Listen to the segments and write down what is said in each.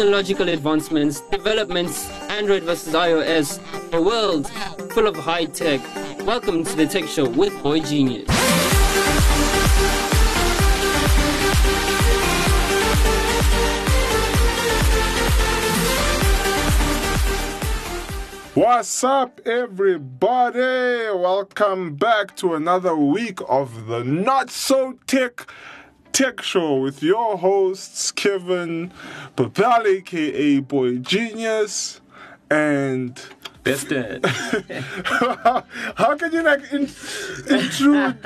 technological advancements, developments, Android versus iOS, a world full of high tech. Welcome to the Tech Show with Boy Genius. What's up, everybody? Welcome back to another week of the Not So Tech Tech Show with your hosts, Kevin Papal, aka Boy Genius, and Beston. How can you like in- intrude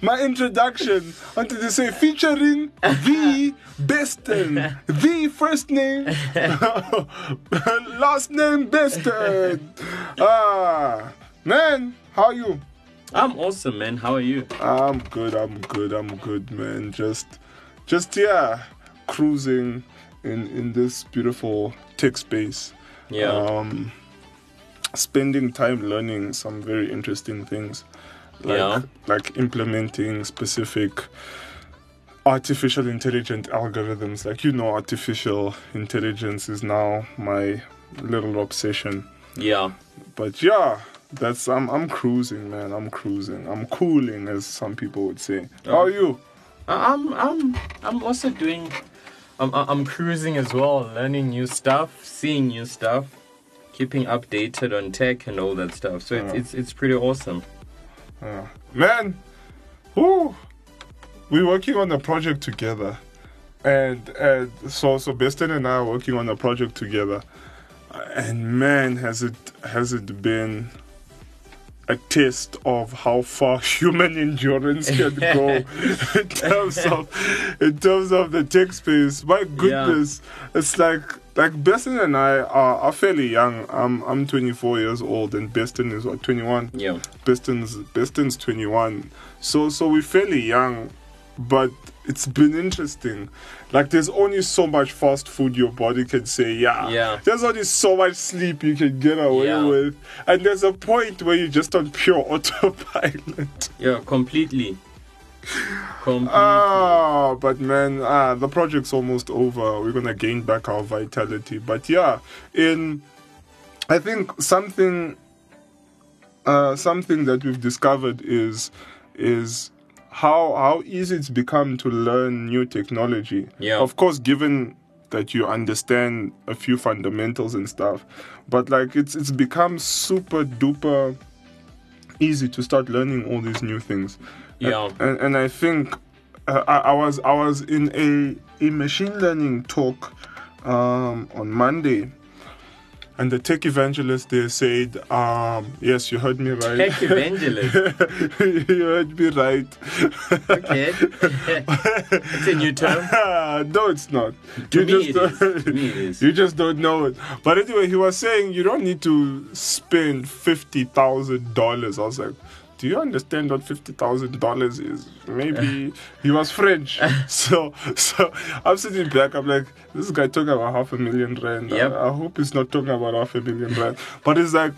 my introduction until they say featuring the Beston, the first name, last name Beston. Ah, man, how are you? I'm awesome, man. How are you? I'm good. I'm good. I'm good, man. Just, just yeah, cruising in in this beautiful tech space. Yeah. Um, spending time learning some very interesting things, like Yeah. like implementing specific artificial intelligent algorithms. Like you know, artificial intelligence is now my little obsession. yeah. But yeah, that's I'm I'm cruising, man. I'm cruising. I'm cooling, as some people would say. How are you? I'm I'm I'm also doing I'm I'm cruising as well, learning new stuff, seeing new stuff, keeping updated on tech and all that stuff. So it's Yeah. it's it's pretty awesome. Uh, man, whoo, we're working on a project together, and and so so Beston and I are working on a project together, and man, has it has it been a test of how far human endurance can go in terms of in terms of the tech space. My goodness, it's like like Beston and I are, are fairly young. I'm I'm 24 years old, and Beston is what 21. Yeah. Beston's Beston's 21. So so we're fairly young, but it's been interesting. Like there's only so much fast food your body can say yeah. Yeah. There's only so much sleep you can get away Yeah. with. And there's a point where you're just on pure autopilot. Yeah, completely. Completely. Ah, but man, ah, the project's almost over. We're gonna gain back our vitality. But yeah, in I think something uh, something that we've discovered is is how how easy it's become to learn new technology. Yeah. Of course, given that you understand a few fundamentals and stuff, but like it's it's become super duper easy to start learning all these new things. Yeah. And and I think uh, I, I was I was in a a machine learning talk um, on Monday, and the tech evangelist there said, um, "Yes, you heard me right. Tech evangelist. you heard me right. Okay. it's a new term. no, it's not. To you me just it is. To me it is. you just don't know it. But anyway, he was saying you don't need to spend fifty thousand dollars. I was like, do you understand what fifty thousand dollars is? Maybe he was French, so so I'm sitting back. I'm like, this guy talking about half a million rand. Yep. I, I hope he's not talking about half a million rand. But it's like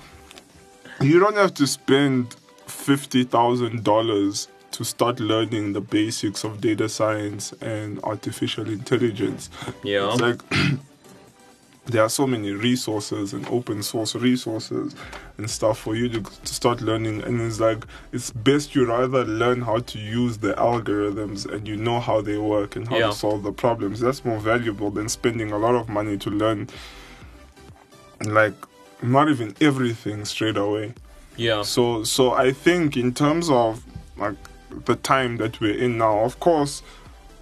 you don't have to spend fifty thousand dollars to start learning the basics of data science and artificial intelligence. Yeah. It's like there are so many resources and open source resources and stuff for you to, to start learning and it's like it's best you rather learn how to use the algorithms and you know how they work and how Yeah. to solve the problems that's more valuable than spending a lot of money to learn like not even everything straight away Yeah. so so I think in terms of like the time that we're in now, of course,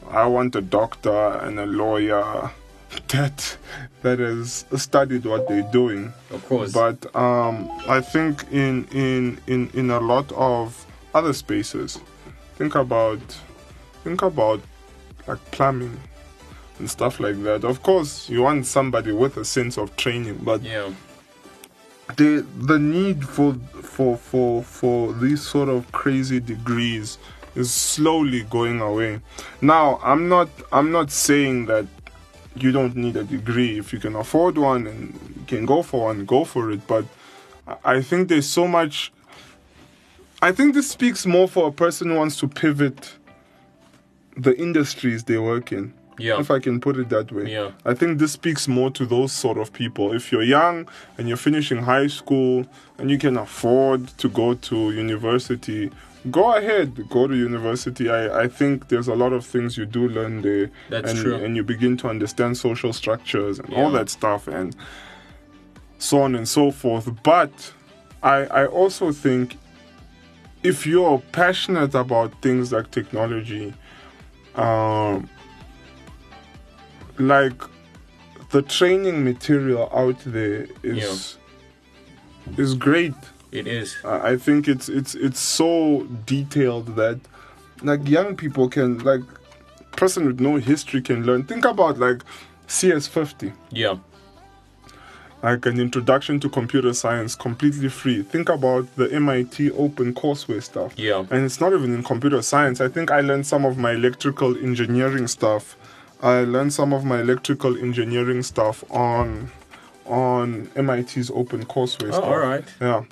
I want a doctor and a lawyer that that has studied what they're doing. Of course. But um, I think in in in in a lot of other spaces, think about think about like plumbing and stuff like that. Of course, you want somebody with a sense of training, but yeah. the the need for for for for these sort of crazy degrees is slowly going away. Now, I'm not I'm not saying that you don't need a degree if you can afford one and can go for one, go for it. But I- think there's so much. I think this speaks more for a person who wants to pivot the industries they work in. Yeah. if I can put it that way. Yeah. I think this speaks more to those sort of people. If you're young and you're finishing high school and you can afford to go to university, go ahead, go to university. I, I think there's a lot of things you do learn there. That's and, true. And you begin to understand social structures and all that stuff and so on and so forth. But I, I also think if you're passionate about things like technology, um, like the training material out there is is great. It is. I I think it's it's it's so detailed that like young people can like person with no history can learn. Think about like CS50 Yeah. like an introduction to computer science completely free think about the mit open courseware stuff Yeah. and it's not even in computer science i think i learned some of my electrical engineering stuff i learned some of my electrical engineering stuff on on mit's open courseware Oh, stuff all right. yeah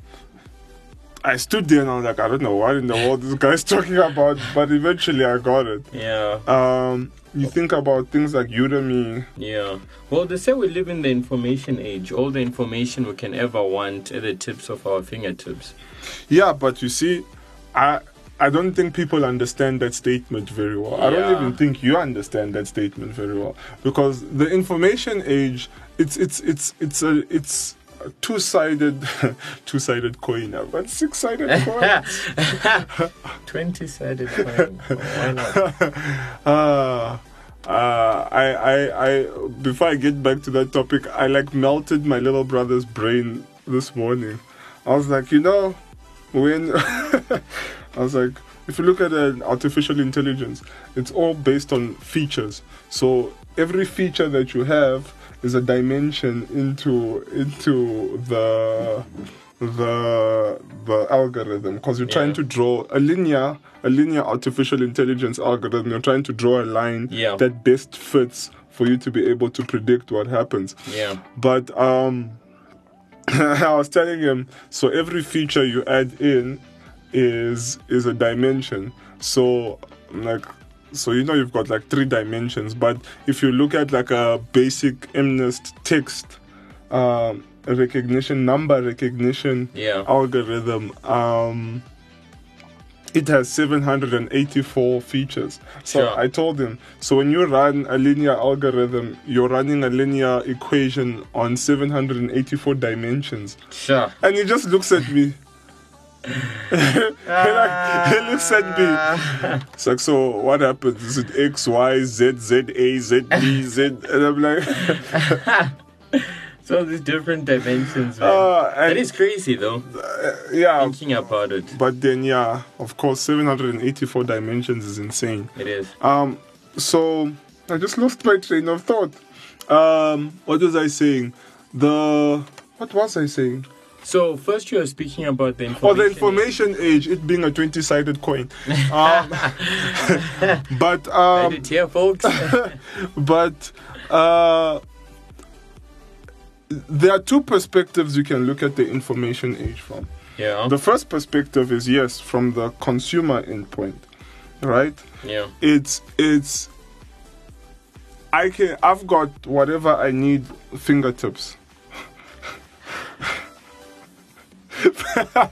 I stood there and I was like, I don't know what in the world this guy's talking about, but eventually I got it. Yeah. Um, you think about things like Udemy, Yeah. Well, they say we live in the information age. All the information we can ever want at the tips of our fingertips. Yeah, but you see, I I don't think people understand that statement very well. I don't even think you understand that statement very well because the information age it's it's it's it's a it's a two-sided two-sided coin. I've got six-sided coin. 20 sided coin. Why not? uh, uh, I, I, I, before I get back to that topic, I like melted my little brother's brain this morning. I was like, you know, when I was like, if you look at an artificial intelligence, it's all based on features. So every feature that you have is a dimension into into the the the algorithm because you're trying to draw a linear a linear artificial intelligence algorithm you're trying to draw a line Yeah. that best fits for you to be able to predict what happens Yeah. but um I was telling him so every feature you add in is is a dimension so like so you know you've got like three dimensions but if you look at like a basic MNIST text um recognition number recognition Yeah. algorithm um it has 784 features. So Sure. I told him, so when you run a linear algorithm, you're running a linear equation on 784 dimensions. Sure. And he just looks at me. Like, he looks at me. It's like, so what happens? Is it X, Y, Z, Z, A, Z, B, Z? And I'm like, So these different dimensions, man. uh, that is crazy, though. yeah. Thinking about it, But then, yeah, of course, 784 dimensions is insane. it is. Um, so I just lost my train of thought. Um, what was I saying? The what was I saying? So first, you are speaking about the information. The information age, it being a twenty-sided coin. Um, but um, here, folks. but uh, there are two perspectives you can look at the information age from. yeah. The first perspective is yes, from the consumer endpoint, right? yeah. it's it's I can I've got whatever I need fingertips.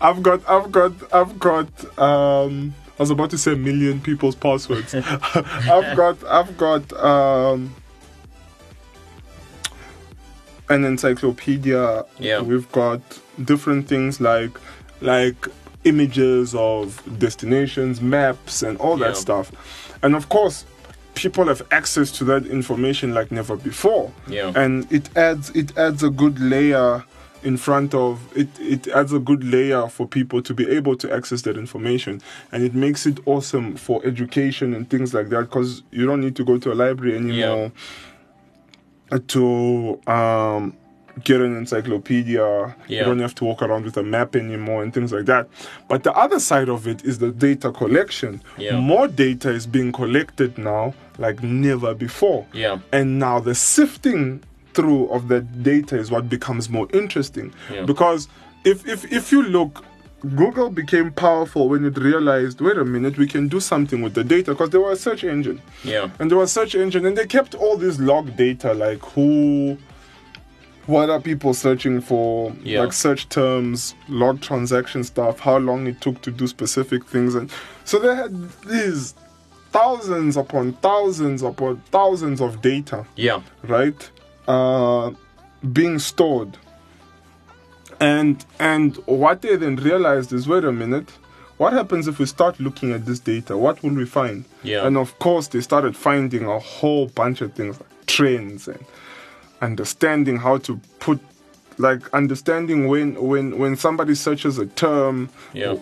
I've got I've got I've got um I was about to say a million people's passwords. I've got I've got um an encyclopedia. Yeah. We've got different things like like images of destinations, maps and all Yeah. that stuff. And of course, people have access to that information like never before. Yeah. And it adds it adds a good layer in front of it it adds a good layer for people to be able to access that information. And it makes it awesome for education and things like that because you don't need to go to a library anymore to um get an encyclopedia. You don't have to walk around with a map anymore and things like that. But the other side of it is the data collection. Yeah. more data is being collected now like never before. Yeah. and now the sifting through of that data is what becomes more interesting Yeah. because if if if you look Google became powerful when it realized, wait a minute, we can do something with the data because they were a search engine. Yeah. And there was a search engine, and they kept all this log data, like who, what are people searching for, Yeah. like search terms, log transaction stuff, how long it took to do specific things, and so they had these thousands upon thousands upon thousands of data Yeah. right uh, being stored and and what they then realized is wait a minute what happens if we start looking at this data what will we find Yeah. and of course they started finding a whole bunch of things like trends and understanding how to put like understanding when when when somebody searches a term Yeah.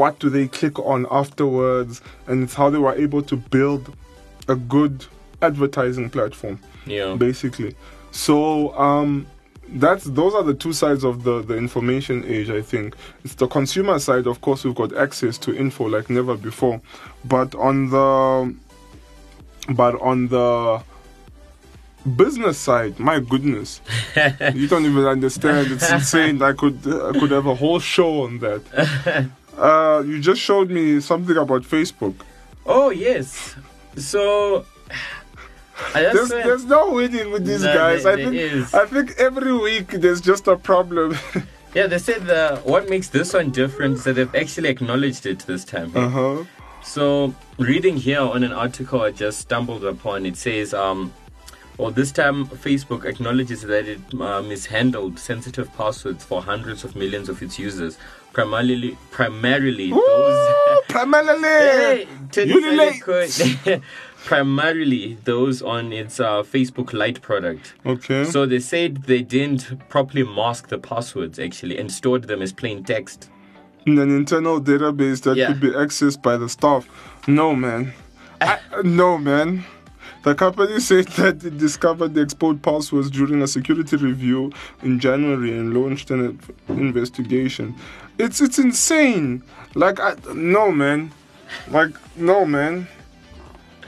what do they click on afterwards and it's how they were able to build a good advertising platform Yeah. basically so um that's those are the two sides of the the information age i think. It's the consumer side of course we've got access to info like never before. But on the but on the business side my goodness. You don't even understand. It's insane. I could i could have a whole show on that. Uh you just showed me something about facebook. Oh yes. So There's, there's no winning with these No, guys. there- I think is. I think every week there's just a problem. yeah, they said the what makes this one different is that they've actually acknowledged it this time. uh huh. So, reading here on an article I just stumbled upon, it says, um, well, this time Facebook acknowledges that it uh, mishandled sensitive passwords for hundreds of millions of its users, primarily, primarily those. Primarily. Hey, could- primarily those on its uh, Facebook Lite product. Okay. So they said they didn't properly mask the passwords actually and stored them as plain text. in an internal database that Yeah. could be accessed by the staff. No, man. I, no, man. The company said that it discovered the exposed passwords during a security review in January and launched an investigation. It's it's insane. Like, I, no, man. Like, no, man.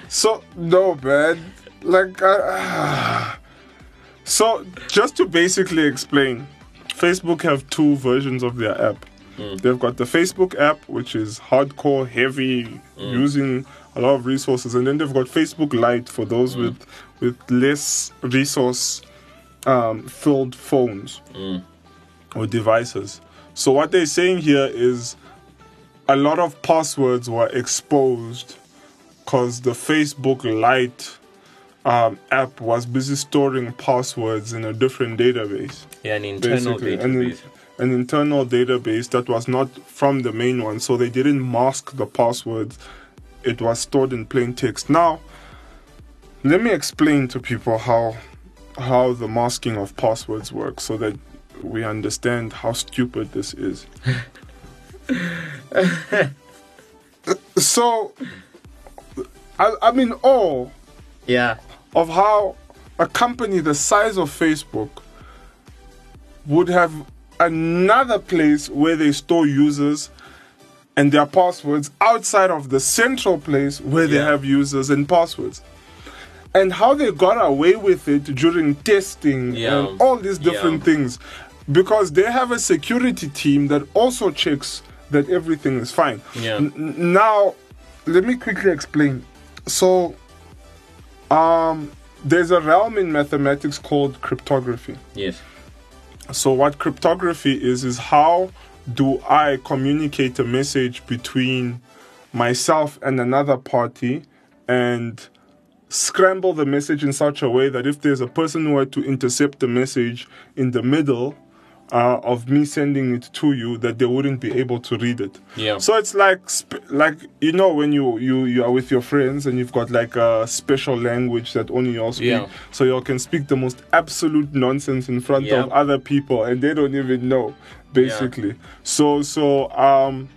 So no, man. Like, uh, so just to basically explain, Facebook have two versions of their app. They've got the Facebook app, which is hardcore, heavy, using a lot of resources, and then they've got Facebook Lite for those with with less resource um, filled phones or devices. So what they're saying here is a lot of passwords were exposed because the Facebook Lite um, app was busy storing passwords in a different database Yeah, an internal basically, database. An, an internal database that was not from the main one, so they didn't mask the passwords. It was stored in plain text. Now, let me explain to people how how the masking of passwords works, so that we understand how stupid this is. so, I, I'm in awe yeah, of how a company the size of Facebook would have another place where they store users and their passwords outside of the central place where they have users and passwords. And how they got away with it during testing Yeah. and all these different Yeah. things. Because they have a security team that also checks that everything is fine. Yeah. N- now, let me quickly explain. So, um, there's a realm in mathematics called cryptography. yes, So what cryptography is is how do I communicate a message between myself and another party and scramble the message in such a way that if there's a person who were to intercept the message in the middle uh, of me sending it to you that they wouldn't be able to read it. Yeah. So it's like sp- like you know when you you you are with your friends and you've got like a special language that only you all speak. Yeah. So you all can speak the most absolute nonsense in front Yeah. of other people and they don't even know basically. So so um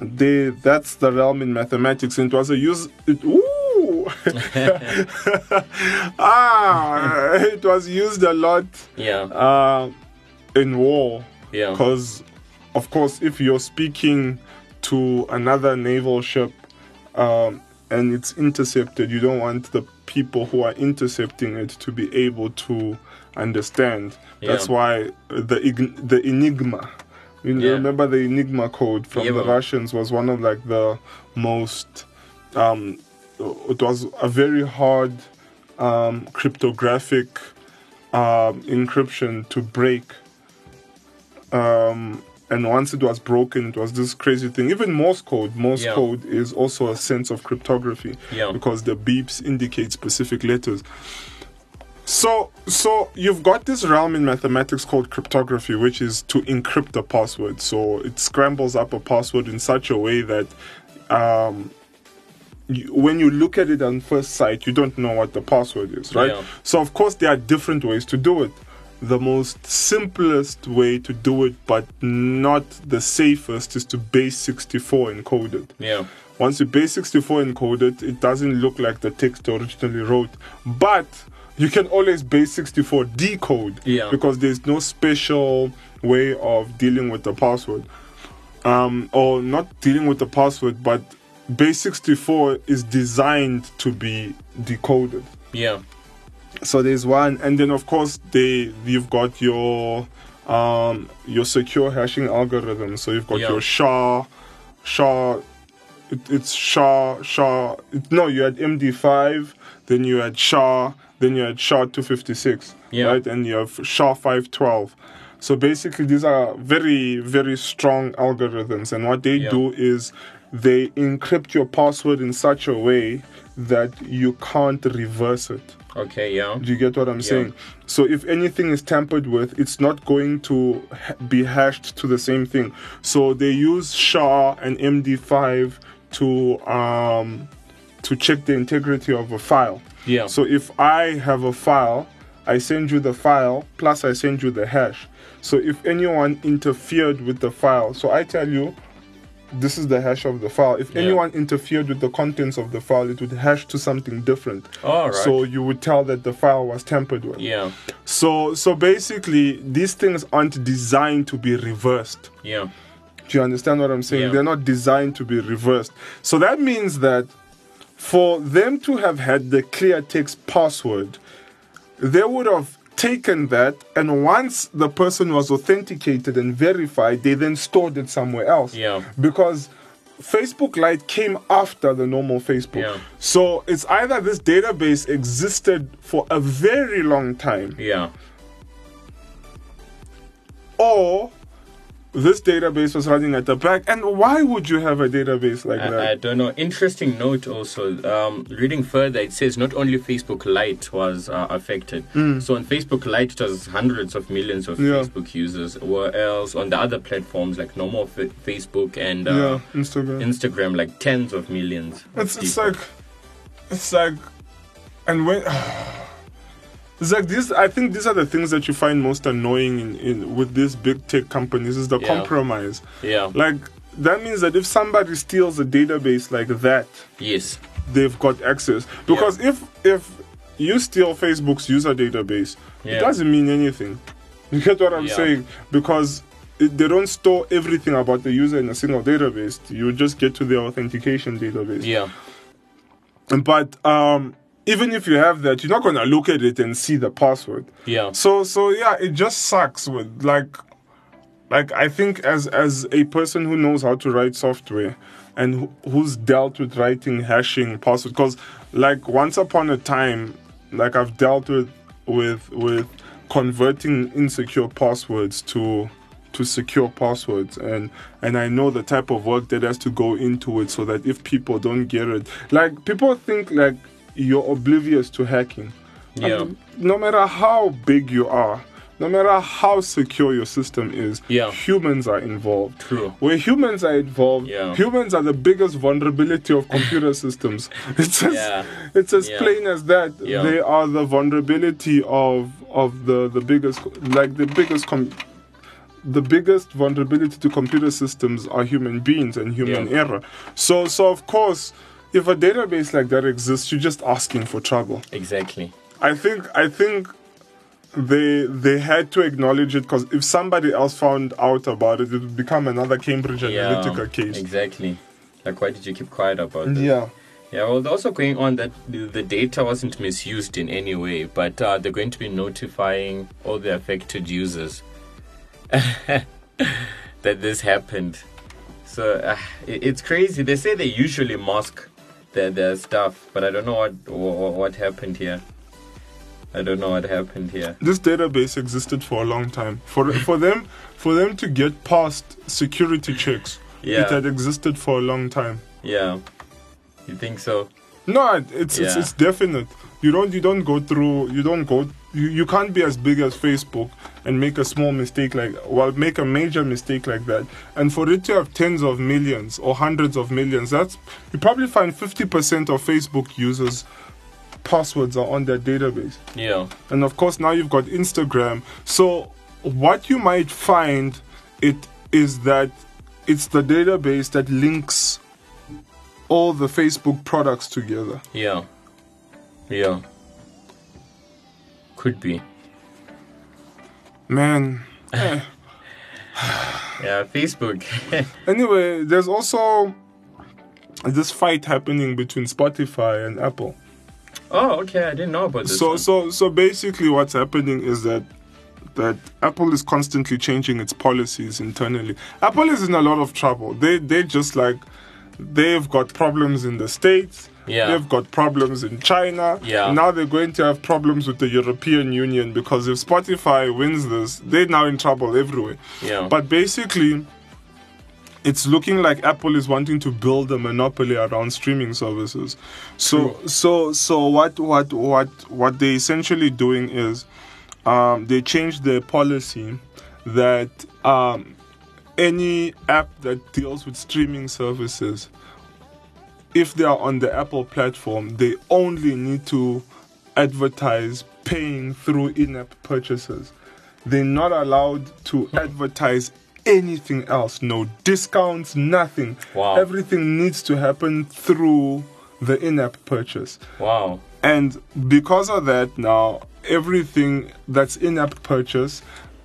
they that's the realm in mathematics and it was a use it, ooh ah it was used a lot yeah, uh in war yeah, because of course if you're speaking to another naval ship um, and it's intercepted you don't want the people who are intercepting it to be able to understand that's why the the enigma You Yeah. remember the Enigma code from Yeah, the man. Russians was one of like the most. Um, it was a very hard um, cryptographic um, encryption to break. Um, and once it was broken, it was this crazy thing. Even Morse code, Morse Yeah. code is also a sense of cryptography Yeah. because the beeps indicate specific letters. So, so you've got this realm in mathematics called cryptography, which is to encrypt a password. So it scrambles up a password in such a way that um, you, when you look at it on first sight, you don't know what the password is, right? Yeah. So of course there are different ways to do it. The most simplest way to do it, but not the safest, is to base 64 encode it. Yeah. Once you base 64 encode it, it doesn't look like the text originally wrote. But you can always base 64 decode Yeah. because there's no special way of dealing with the password. Um, or not dealing with the password, but base 64 is designed to be decoded. Yeah. So there's one, and then of course they you've got your um your secure hashing algorithm. So you've got Yeah. your SHA, SHA. It, it's SHA, SHA. It, no, you had MD5, then you had SHA, then you had SHA 256, Yeah. right? And you have SHA 512. So basically, these are very, very strong algorithms, and what they Yeah. do is they encrypt your password in such a way that you can't reverse it. Okay. Yeah. Do you get what I'm saying? So if anything is tampered with, it's not going to be hashed to the same thing. So they use SHA and MD5 to um to check the integrity of a file. Yeah. So if I have a file, I send you the file plus I send you the hash. So if anyone interfered with the file, so I tell you this is the hash of the file. If Yeah. anyone interfered with the contents of the file, it would hash to something different. All right. So you would tell that the file was tampered with. yeah. So so basically these things aren't designed to be reversed. Yeah. Do you understand what I'm saying? Yeah. They're not designed to be reversed. So that means that for them to have had the clear text password, they would have taken that and once the person was authenticated and verified, they then stored it somewhere else. Yeah. Because Facebook Lite came after the normal Facebook. Yeah. So it's either this database existed for a very long time Yeah. or this database was running at the back. And why would you have a database like I, I that? don't know. Interesting note also. Um, reading further, it says not only Facebook Lite was uh, affected. So on Facebook Lite, it was hundreds of millions of. Yeah. Facebook users. Whereas on the other platforms like normal fa- Facebook and uh, yeah, Instagram. Instagram, like tens of millions. of It's, it's like, it's like, and when. It's like this. I think these are the things that you find most annoying in, in with these big tech companies. Is the Yeah. compromise. yeah. Like that means that if somebody steals a database like that, Yes. they've got access. Because if if you steal Facebook's user database, it doesn't mean anything. You get what I'm Yeah. saying? Because it, they don't store everything about the user in a single database. You just get to the authentication database. Yeah. But um, even if you have that, you're not gonna look at it and see the password. Yeah. So so yeah, it just sucks with like like I think as as a person who knows how to write software and who, who's dealt with writing hashing password because like once upon a time like I've dealt with with with converting insecure passwords to to secure passwords and and I know the type of work that has to go into it so that if people don't get it like people think like you're oblivious to hacking Yeah. and no matter how big you are, no matter how secure your system is, Yeah. humans are involved. True. Where humans are involved, Yeah. humans are the biggest vulnerability of computer systems. It's as, Yeah. it's as plain as that. They are the vulnerability of of the the biggest like the biggest com- the biggest vulnerability to computer systems are human beings and human error. So so of course if a database like that exists, you're just asking for trouble. Exactly. I think I think they they had to acknowledge it because if somebody else found out about it, it would become another Cambridge Yeah. Analytica case. Exactly. Like, why did you keep quiet about this? Yeah. Yeah, well, they're also going on that the the data wasn't misused in any way, but uh, they're going to be notifying all the affected users. that this happened. So uh, it's crazy. They say they usually mask their their stuff, but I don't know what what, what happened here. I don't know what happened here. This database existed for a long time. For for them for them to get past security checks, Yeah. it had existed for a long time. Yeah, you think so? No, it- it's it's, it's definite. You don't you don't go through you don't go you, you can't be as big as Facebook and make a small mistake like well make a major mistake like that. And for it to have tens of millions or hundreds of millions, that's you probably find fifty percent of Facebook users passwords are on their database. Yeah. And of course now you've got Instagram. So what you might find it is that it's the database that links all the Facebook products together. Yeah. Yeah. Could be. Man. Yeah, Facebook. Anyway, there's also this fight happening between Spotify and Apple. oh, okay. I didn't know about this. So one. so so basically what's happening is that that Apple is constantly changing its policies internally. Apple is in a lot of trouble. They they just like they've got problems in the States. Yeah. They've got problems in China. Yeah. Now they're going to have problems with the European Union because if Spotify wins this, they're now in trouble everywhere. Yeah. But basically, it's looking like Apple is wanting to build a monopoly around streaming services. So True. so so what what what what they essentially doing is um, they changed their policy that um, any app that deals with streaming services if they are on the Apple platform, they only need to advertise paying through in app purchases. They're not allowed to hmm. advertise anything else, no discounts, nothing. Wow. Everything needs to happen through the in app purchase. wow. And because of that, now everything that's in app purchase,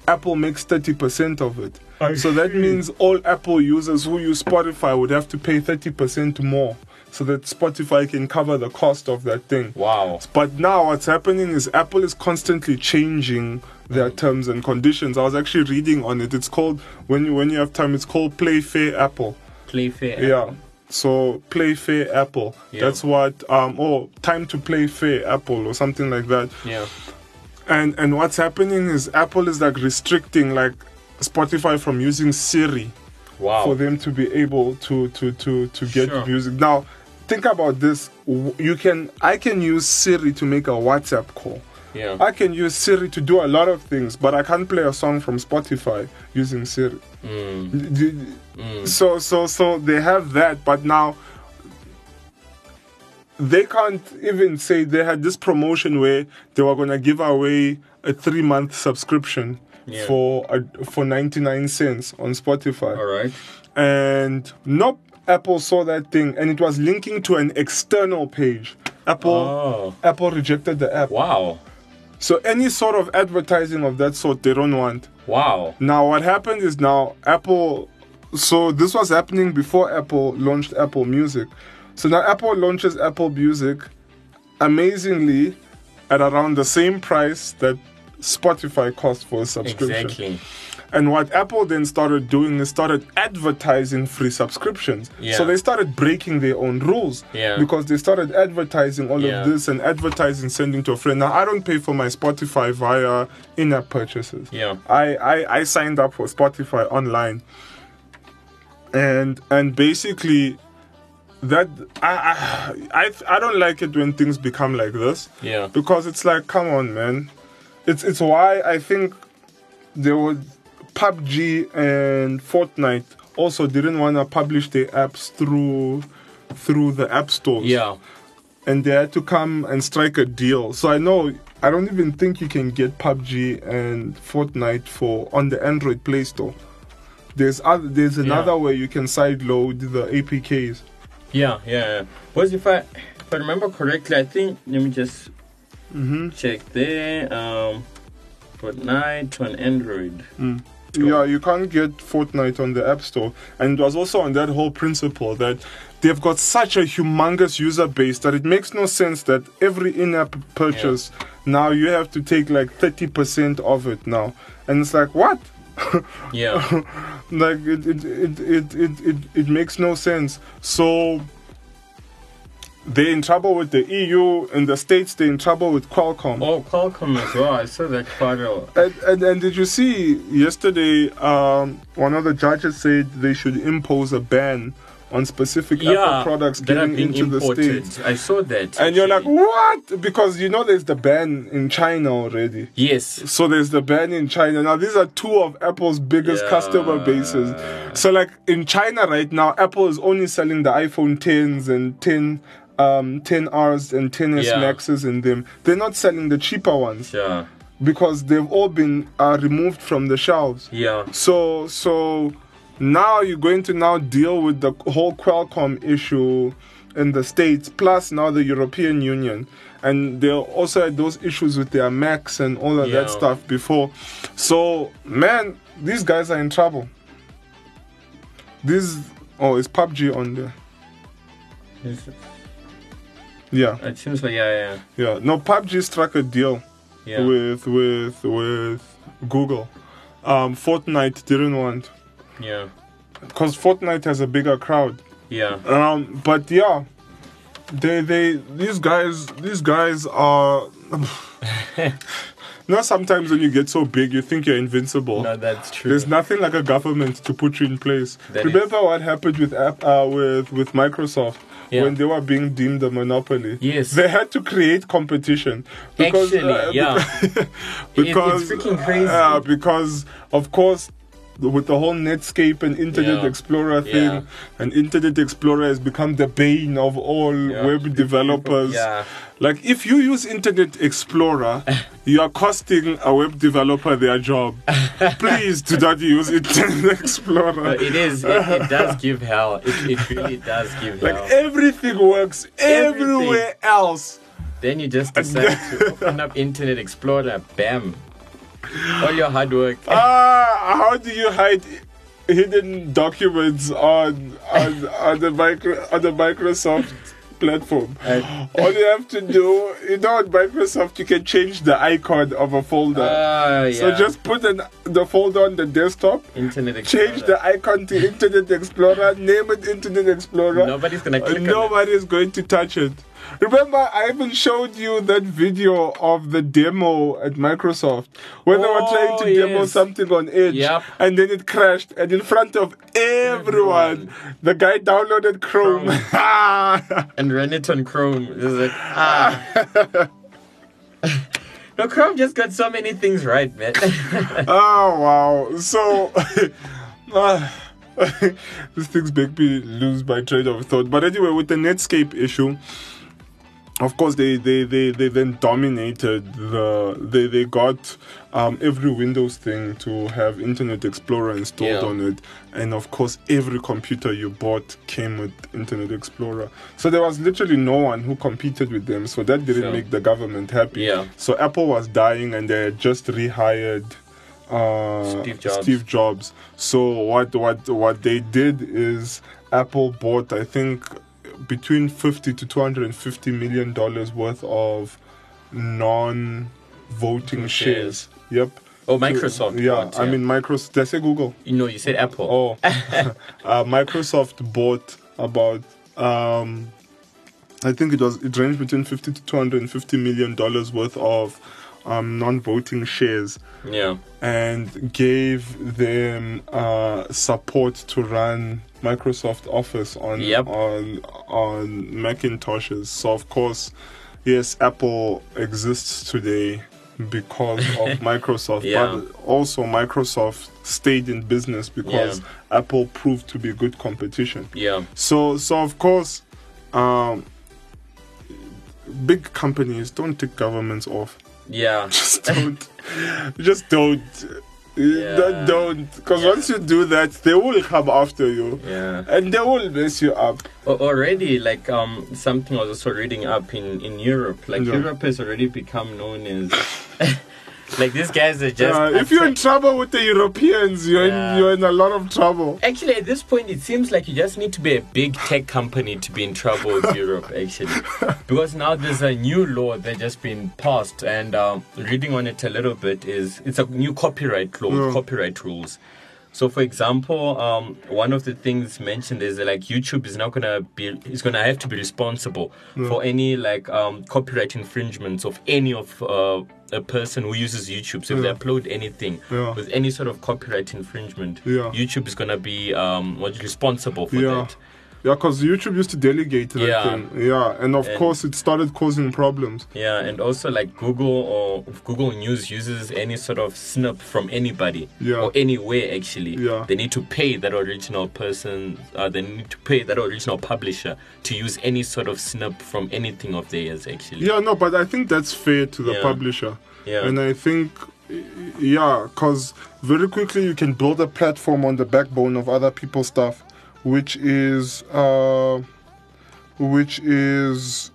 Apple makes 30% of it. I so that means all Apple users who use Spotify would have to pay 30% more so that Spotify can cover the cost of that thing. Wow. But now what's happening is Apple is constantly changing their terms and conditions. I was actually reading on it. It's called when you when you have time it's called Play Fair Apple. Play fair. Yeah. So play fair Apple. Yeah. That's what um oh time to play fair Apple or something like that. Yeah. And and what's happening is Apple is like restricting like Spotify from using Siri Wow. for them to be able to to to to get Sure. music. Now think about this. You can I can use Siri to make a WhatsApp call. yeah. I can use Siri to do a lot of things, but I can't play a song from Spotify using Siri. Mm, mm. so so so they have that but now they can't even say they had this promotion where they were going to give away a 3 month subscription Yeah. for a, for 99 cents on Spotify All right. and nope Apple saw that thing and it was linking to an external page Apple Oh. Apple rejected the app Wow. so any sort of advertising of that sort they don't want Wow. now, what happened is now Apple. So this was happening before Apple launched Apple Music. So now Apple launches Apple Music, amazingly, at around the same price that Spotify cost for a subscription. Exactly. And what Apple then started doing is started advertising free subscriptions. Yeah. So they started breaking their own rules. Yeah. Because they started advertising all Yeah. of this and advertising sending to a friend. Now I don't pay for my Spotify via in-app purchases. Yeah. I, I, I signed up for Spotify online. And and basically that I, I I don't like it when things become like this Yeah. because it's like come on man it's it's why i think there were pubg and fortnite also didn't want to publish their apps through through the app stores Yeah. and they had to come and strike a deal so i know i don't even think you can get pubg and fortnite for on the android play store there's other there's another way you can sideload the apks Yeah. Yeah. Was if I if I remember correctly, I think let me just mm-hmm. check there. Um, Fortnite on Android. Yeah, you can't get Fortnite on the App Store. And it was also on that whole principle that they've got such a humongous user base that it makes no sense that every in app purchase now you have to take like 30% of it now. And it's like, what? Yeah. like it it, it, it, it, it it makes no sense so they're in trouble with the eu in the states they're in trouble with qualcomm Oh, Qualcomm as well. I saw that quite a. and, and, and did you see yesterday um, one of the judges said they should impose a ban on specific Yeah, apple products getting into the states I saw that. and you're like what because you know there's the ban in china already yes. so there's the ban in China. Now these are two of Apple's biggest Yeah. customer bases. So like in China right now, Apple is only selling the iPhone 10s and 10 um 10Rs and 10s Yeah. Maxes in them. They're not selling the cheaper ones Yeah. because they've all been uh, removed from the shelves. Yeah. So so now you're going to now deal with the whole Qualcomm issue in the States, plus now the European Union. And they also had those issues with their Macs and all of that stuff before. So man, these guys are in trouble. This oh, is PUBG on there? Yes. Yeah, It seems like yeah, yeah. Yeah. No, PUBG struck a deal yeah, yeah. with with with Google. Um, Fortnite didn't want yeah. because Fortnite has a bigger crowd. Yeah. Um, but yeah, they they these guys these guys are. you know, sometimes when you get so big, you think you're invincible. No, that's true. There's nothing like a government to put you in place. That Remember what happened with app, uh, with with Microsoft Yeah. when they were being deemed a monopoly. Yes. they had to create competition because uh, Actually, yeah. because it's freaking crazy. uh, because of course with the whole Netscape and Internet Yeah. Explorer thing, Yeah. and Internet Explorer has become the bane of all Yeah. web developers. Like if you use Internet Explorer, you are costing a web developer their job. Please do not use Internet Explorer. But it is. It, it does give hell. It, it really does give hell. like everything works Everything. everywhere else. Then you just decide to open up Internet Explorer. Bam. All your hard work. Ah, how do you hide hidden documents on on, on the micro on the Microsoft platform? Uh, All you have to do, you know, on Microsoft, you can change the icon of a folder. Ah, yeah. So just put an, the folder on the desktop, Internet Explorer. change the icon to Internet Explorer, name it Internet Explorer. Nobody's gonna click on it. Nobody is going to touch it. Remember, I even showed you that video of the demo at Microsoft when they were Oh, trying to demo yes. something on Edge, Yep. and then it crashed, and in front of everyone, the guy downloaded Chrome. and ran it on Chrome. It's like, ah. no, Chrome just got so many things right, man. oh wow! So. ah, these things make me lose my train of thought. But anyway, with the Netscape issue, of course they they, they, they then dominated the they, they got um, every Windows thing to have Internet Explorer installed Yeah. on it and of course every computer you bought came with Internet Explorer so there was literally no one who competed with them so that didn't Sure. make the government happy Yeah. so Apple was dying and they had just rehired uh, Steve Jobs. Steve Jobs. So what what what they did is Apple bought I think between 50 to 250 million dollars worth of non-voting Shares. shares. Yep. Oh, Microsoft Yeah, bought, I yeah. mean Microsoft. Did I say Google? you know, you said Apple. Oh, uh, Microsoft bought about um, I think it was it ranged between 50 to 250 million dollars worth of um, non-voting shares Yeah. and gave them uh, support to run Microsoft Office on Yep. on on Macintoshes. So of course, yes, Apple exists today because of Microsoft, Yeah. but also Microsoft stayed in business because Apple proved to be good competition. Yeah. So so of course, um, big companies don't take governments off Yeah. just don't just don't Yeah. don't don't because Yeah. once you do that they will come after you Yeah. and they will mess you up Already, like um, something I was also reading up in in Europe. Like. Europe has already become known as like these guys are just. Uh, if you're in trouble with the Europeans, you're Yeah. in, you're in a lot of trouble. Actually, at this point, it seems like you just need to be a big tech company to be in trouble with Europe, actually. Because now there's a new law that just been passed, and um, reading on it a little bit is it's a new copyright law, Yeah. copyright rules. So, for example, um, one of the things mentioned is that like YouTube is not gonna be is gonna have to be responsible for any like um, copyright infringements of any of uh, a person who uses YouTube. So if they upload anything Yeah. with any sort of copyright infringement, Yeah. YouTube is gonna be um, responsible for Yeah. that. Yeah, because YouTube used to delegate that Yeah. thing. Yeah, and of And- course it started causing problems. Yeah, and also like Google or Google News uses any sort of snip from anybody Yeah. or anywhere actually. Yeah. They need to pay that original person. Uh, they need to pay that original publisher to use any sort of snip from anything of theirs actually. Yeah, no, but I think that's fair to the Yeah. publisher. Yeah. And I think, yeah, because very quickly you can build a platform on the backbone of other people's stuff, which is, uh, which is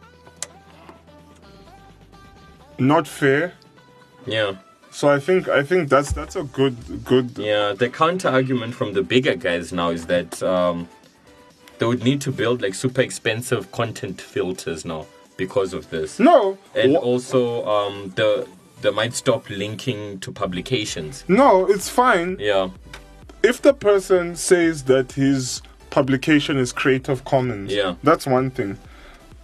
not fair. yeah. So I think I think that's that's a good good Yeah, the counter argument from the bigger guys now is that um, they would need to build like super expensive content filters now because of this. no and wha- also um, the they might stop linking to publications. no it's fine Yeah, if the person says that his publication is Creative Commons, Yeah. that's one thing.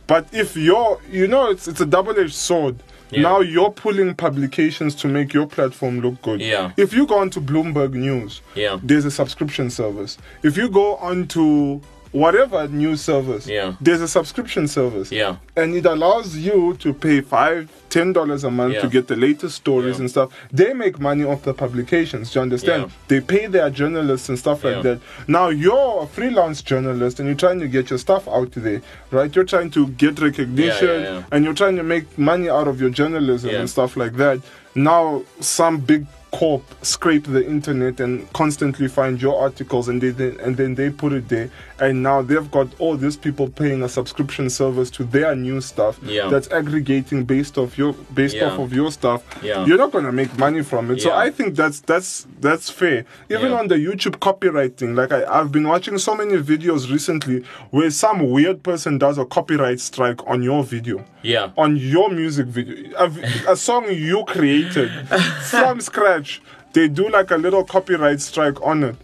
But if you're, you know, it's it's a double-edged sword. Yeah. Now you're pulling publications to make your platform look good. Yeah. If you go onto Bloomberg News, Yeah. there's a subscription service. If you go onto whatever news service, Yeah. there's a subscription service. yeah, And it allows you to pay five, ten dollars a month Yeah. to get the latest stories Yeah. and stuff. They make money off the publications. Do you understand? Yeah. They pay their journalists and stuff like that. Now you're a freelance journalist and you're trying to get your stuff out there, right? You're trying to get recognition and you're trying to make money out of your journalism and stuff like that. Now some big corp scrape the internet and constantly find your articles and they, they and then they put it there. And now they've got all these people paying a subscription service to their new stuff Yeah. that's aggregating based off your based Yeah. off of your stuff. Yeah. you're not going to make money from it. So i think that's that's that's fair. Even on the youtube copyright thing like I, i've been watching so many videos recently where some weird person does a copyright strike on your video. Yeah, on your music video, a song you created from scratch. They do like a little copyright strike on it,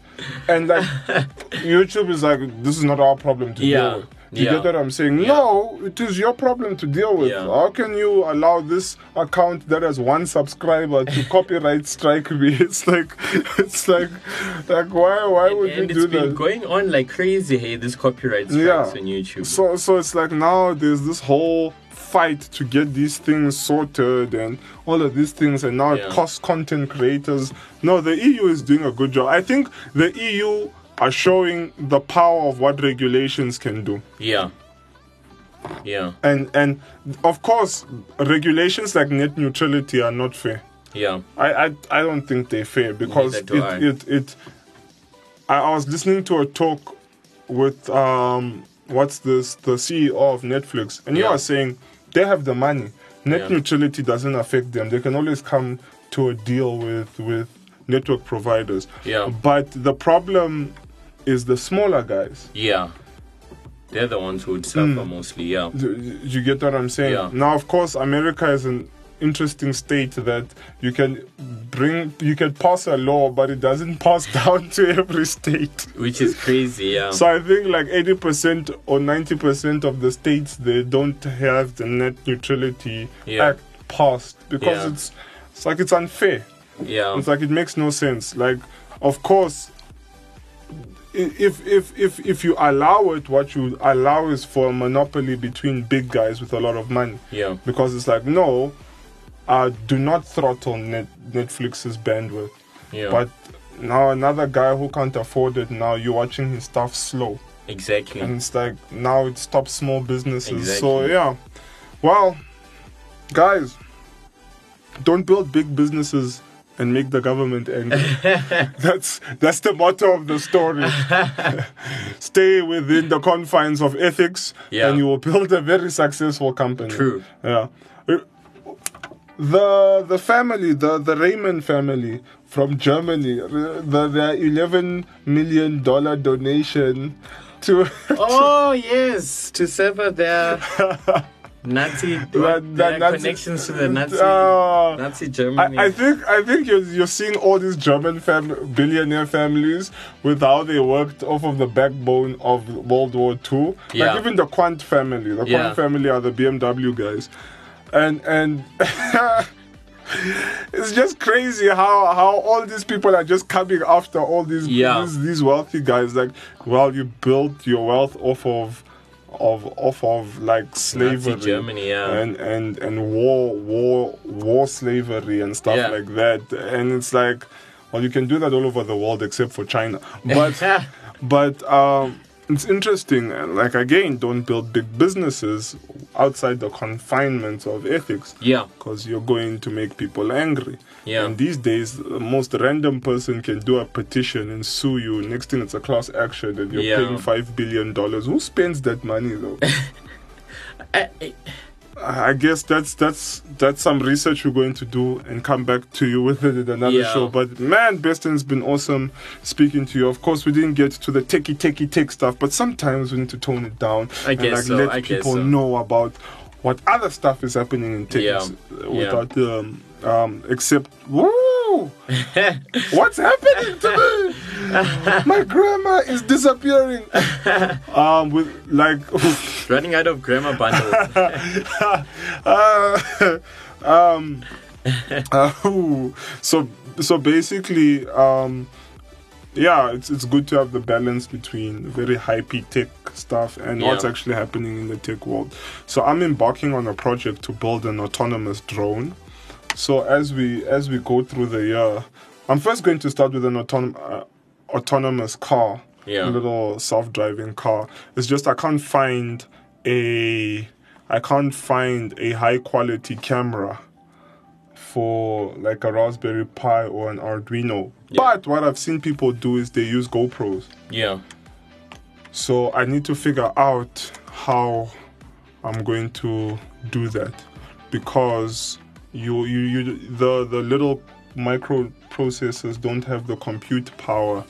and like YouTube is like, this is not our problem to Yeah, deal with. You yeah. get what I'm saying? No, it is your problem to deal with. Yeah. How can you allow this account that has one subscriber to copyright strike me? It's like, it's like, like why, why and, would and you it's do been going on like crazy. Hey, this copyright strikes Yeah. on YouTube. So so it's like now there's this whole fight to get these things sorted and all of these things and now Yeah. it costs content creators. No, the EU is doing a good job. I think the EU are showing the power of what regulations can do. yeah, yeah, And and of course regulations like net neutrality are not fair. yeah, I I, I don't think they're fair because it, I. it it I, was listening to a talk with um what's this the CEO of Netflix and he Yeah. was saying they have the money. Net Yeah. neutrality doesn't affect them. They can always come to a deal with with network providers. Yeah. But the problem is the smaller guys. yeah. They're the ones who would suffer mm. mostly. Yeah, you get what I'm saying? Yeah. Now, of course, America is an interesting state that you can bring, you can pass a law, but it doesn't pass down to every state. which is crazy. Yeah, So I think like 80% or 90% of the states they don't have the net neutrality Yeah. act passed because Yeah. it's it's like it's unfair. yeah, It's like it makes no sense. Like, of course, if if if if you allow it, what you allow is for a monopoly between big guys with a lot of money. yeah, Because it's like, no, uh, do not throttle net, Netflix's bandwidth. yeah. But now another guy who can't afford it, now you're watching his stuff slow, exactly. and it's like now it stops small businesses. So yeah, well, guys, don't build big businesses and make the government angry. that's that's the motto of the story. Stay within the confines of ethics, Yeah. and you will build a very successful company. True. Yeah. Uh, the the family, the the Reimann family from Germany, the the eleven million dollar donation to Oh yes, to sever their Nazi their that Nazi- connections to the Nazi Uh, Nazi I, Germany. I think I think you're, you're seeing all these German fam- billionaire families with how they worked off of the backbone of World War II. Yeah. Like even the Quandt family. The Yeah. Quandt family are the BMW guys, and and. It's just crazy how, how all these people are just coming after all these, Yeah. these these wealthy guys. Like, well, you built your wealth off of of off of like slavery, Germany, yeah. and and and war war war slavery and stuff Yeah. like that and it's like well you can do that all over the world except for china but but um it's interesting and like again don't build big businesses outside the confinements of ethics. Yeah, because you're going to make people angry. Yeah. and these days the most random person can do a petition and sue you. Next thing it's a class action and you're Yeah. paying five billion dollars. Who spends that money though? I- I- I guess that's that's that's some research we're going to do and come back to you with it in another Yeah. show. But man, Beston's been awesome speaking to you. Of course, we didn't get to the techie techie tech stuff, but sometimes we need to tone it down I and guess like so, let I guess people so. know about what other stuff is happening in tech Yeah. uh, Yeah. without um, um except woo what's happening to me my grandma is disappearing um with like running out of grandma bundles. uh, um, uh, so so basically, um, yeah, it's it's good to have the balance between very hypey tech stuff and what's actually happening in the tech world. So I'm embarking on a project to build an autonomous drone. So as we as we go through the year, I'm first going to start with an autonomous. uh, autonomous car, Yeah. little self-driving car. It's just I can't find a I can't find a high quality camera for like a Raspberry Pi or an Arduino. Yeah. But what I've seen people do is they use GoPros. yeah, So I need to figure out how I'm going to do that because you you, you the the little microprocessors don't have the compute power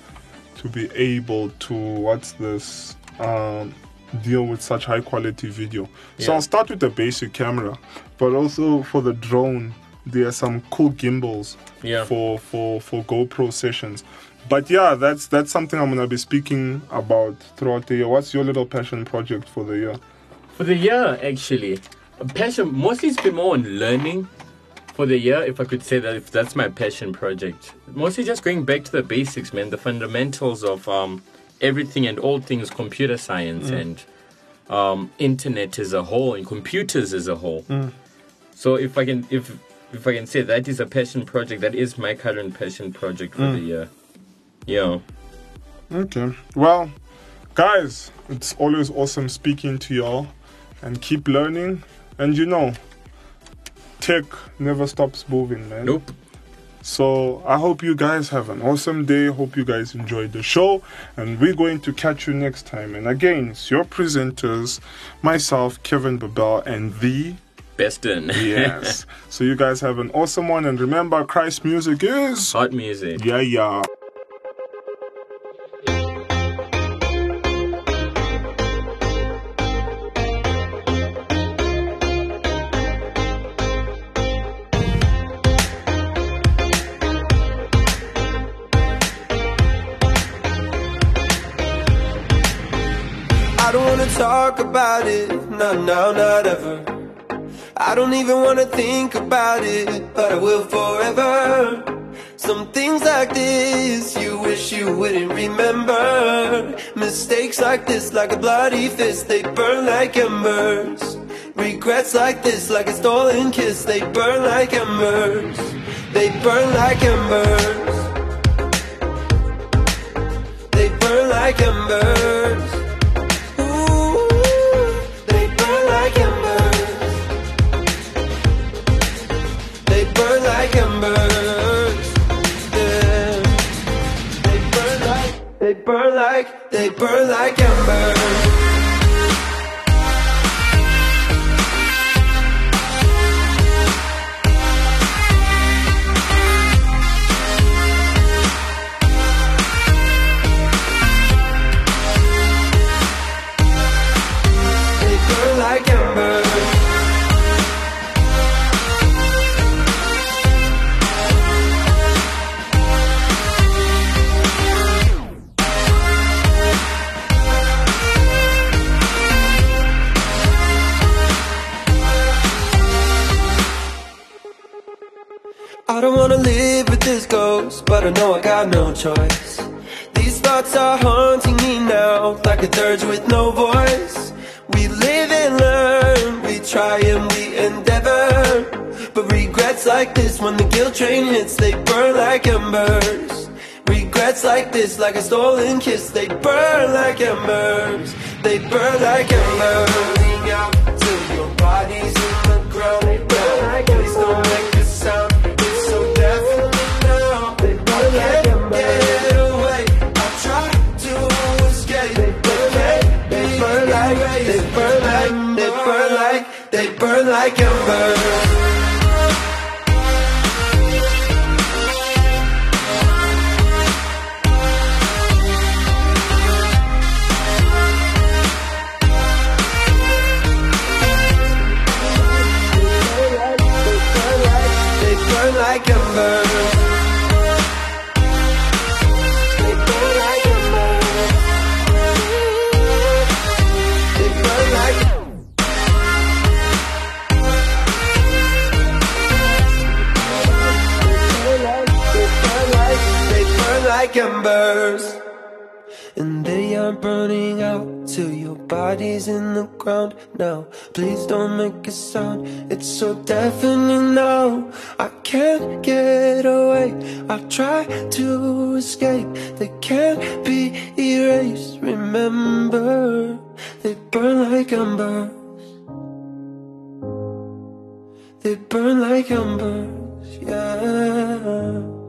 to be able to what's this um, deal with such high quality video. So Yeah. I'll start with the basic camera, but also for the drone there are some cool gimbals Yeah. for for for GoPro sessions. But yeah, that's that's something I'm gonna be speaking about throughout the year. What's your little passion project for the year? For the year, actually, passion mostly it's been more on learning. For the year, if I could say that, if that's my passion project, mostly just going back to the basics, man, the fundamentals of um, everything and all things computer science and um, internet as a whole and computers as a whole. So if I can, if if I can say that is a passion project, that is my current passion project for the year. Yeah. Okay. Well, guys, it's always awesome speaking to y'all and keep learning. And you know, tech never stops moving, man. Nope. So I hope you guys have an awesome day. Hope you guys enjoyed the show. And we're going to catch you next time. And again, it's your presenters, myself, Kevin Babel, and the Beston. Yes. so you guys have an awesome one. And remember, Christ music is. Hot music. Yeah, yeah. About it, not now, not ever. I don't even wanna think about it, but I will forever. Some things like this, you wish you wouldn't remember. Mistakes like this, like a bloody fist, they burn like embers. Regrets like this, like a stolen kiss, they burn like embers. They burn like embers. They burn like embers. Burn like, they burn like embers. Regrets like this, like a stolen kiss, they burn like embers. They burn like embers. Burning out till your body's in the ground. They burn like embers. Please don't make a sound. It's so deafening now. They burn like embers. Get away. I try to escape. They burn like, they burn like, they burn like, they burn like, they burn like embers. Please don't make a sound, it's so deafening now. I can't get away, I try to escape. They can't be erased, remember. They burn like embers. They burn like embers, yeah.